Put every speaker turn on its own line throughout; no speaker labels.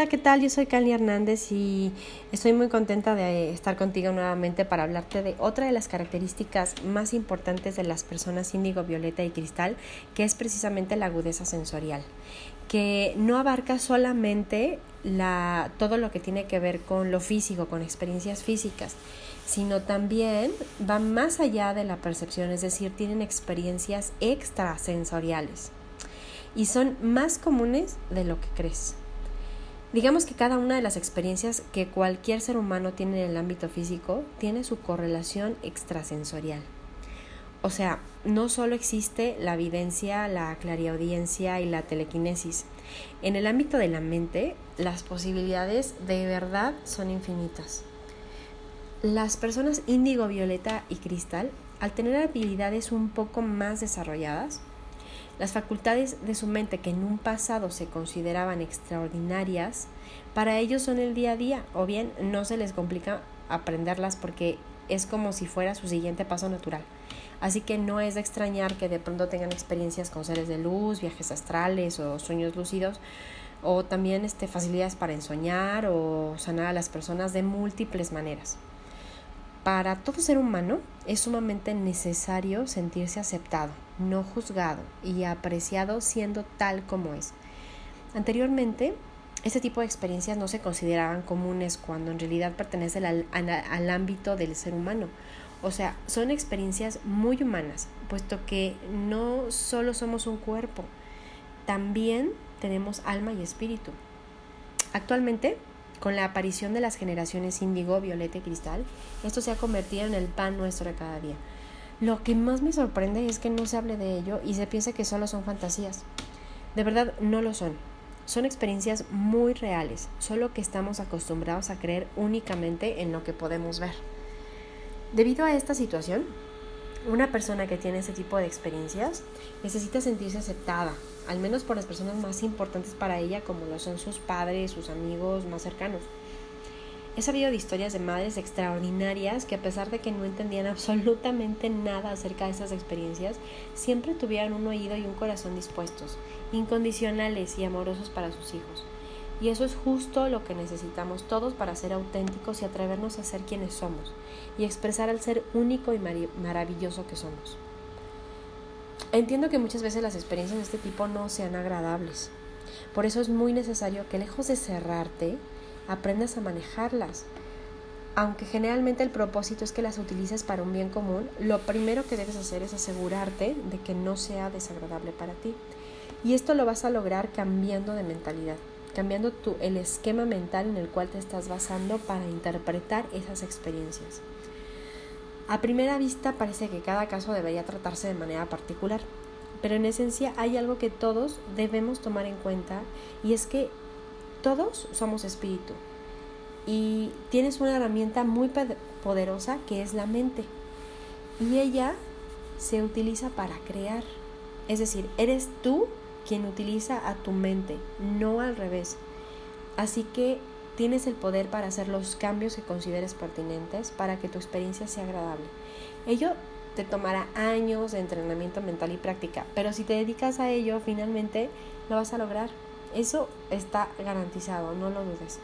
Hola, ¿qué tal? Yo soy Cali Hernández y estoy muy contenta de estar contigo nuevamente para hablarte de otra de las características más importantes de las personas índigo, violeta y cristal, que es precisamente la agudeza sensorial, que no abarca solamente la, todo lo que tiene que ver con lo físico, con experiencias físicas, sino también va más allá de la percepción, es decir, tienen experiencias extrasensoriales y son más comunes de lo que crees. Digamos que cada una de las experiencias que cualquier ser humano tiene en el ámbito físico tiene su correlación extrasensorial. O sea, no solo existe la evidencia, la clariaudiencia y la telequinesis. En el ámbito de la mente, las posibilidades de verdad son infinitas. Las personas índigo, violeta y cristal, al tener habilidades un poco más desarrolladas, las facultades de su mente que en un pasado se consideraban extraordinarias, para ellos son el día a día, o bien no se les complica aprenderlas porque es como si fuera su siguiente paso natural. Así que no es de extrañar que de pronto tengan experiencias con seres de luz, viajes astrales o sueños lúcidos, o también este, facilidades para ensoñar o sanar a las personas de múltiples maneras. Para todo ser humano es sumamente necesario sentirse aceptado, no juzgado y apreciado siendo tal como es. Anteriormente, este tipo de experiencias no se consideraban comunes cuando en realidad pertenecen al, al, ámbito del ser humano. O sea, son experiencias muy humanas, puesto que no solo somos un cuerpo, también tenemos alma y espíritu. Actualmente, con la aparición de las generaciones índigo, violeta y cristal, esto se ha convertido en el pan nuestro de cada día. Lo que más me sorprende es que no se hable de ello y se piensa que solo son fantasías. De verdad no lo son. Son experiencias muy reales, solo que estamos acostumbrados a creer únicamente en lo que podemos ver. Debido a esta situación, una persona que tiene ese tipo de experiencias necesita sentirse aceptada, al menos por las personas más importantes para ella, como lo son sus padres, sus amigos más cercanos. He sabido de historias de madres extraordinarias que a pesar de que no entendían absolutamente nada acerca de esas experiencias, siempre tuvieron un oído y un corazón dispuestos, incondicionales y amorosos para sus hijos. Y eso es justo lo que necesitamos todos para ser auténticos y atrevernos a ser quienes somos y expresar al ser único y maravilloso que somos. Entiendo que muchas veces las experiencias de este tipo no sean agradables. Por eso es muy necesario que lejos de cerrarte, aprendas a manejarlas. Aunque generalmente el propósito es que las utilices para un bien común, lo primero que debes hacer es asegurarte de que no sea desagradable para ti. Y esto lo vas a lograr cambiando de mentalidad, cambiando tu, el esquema mental en el cual te estás basando para interpretar esas experiencias. A primera vista parece que cada caso debería tratarse de manera particular, pero en esencia hay algo que todos debemos tomar en cuenta y es que todos somos espíritu y tienes una herramienta muy poderosa que es la mente y ella se utiliza para crear. Es decir, eres tú quien utiliza a tu mente, no al revés. Así que Tienes el poder para hacer los cambios que consideres pertinentes para que tu experiencia sea agradable. Ello te tomará años de entrenamiento mental y práctica, pero si te dedicas a ello, finalmente lo vas a lograr. Eso está garantizado, no lo dudes.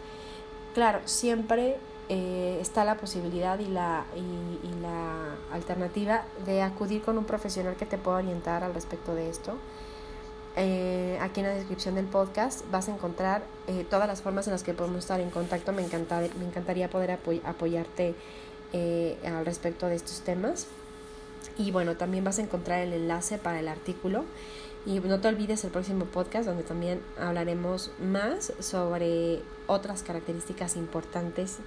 Claro, siempre eh, está la posibilidad y la, y la alternativa de acudir con un profesional que te pueda orientar al respecto de esto. Eh, aquí en la descripción del podcast vas a encontrar eh, todas las formas en las que podemos estar en contacto. Me, me encantaría poder apoyarte eh, al respecto de estos temas. Y bueno, también vas a encontrar el enlace para el artículo. Y no te olvides el próximo podcast donde también hablaremos más sobre otras características importantes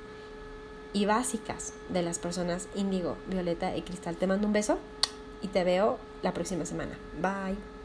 y básicas de las personas índigo, violeta y cristal. Te mando un beso y te veo la próxima semana. Bye.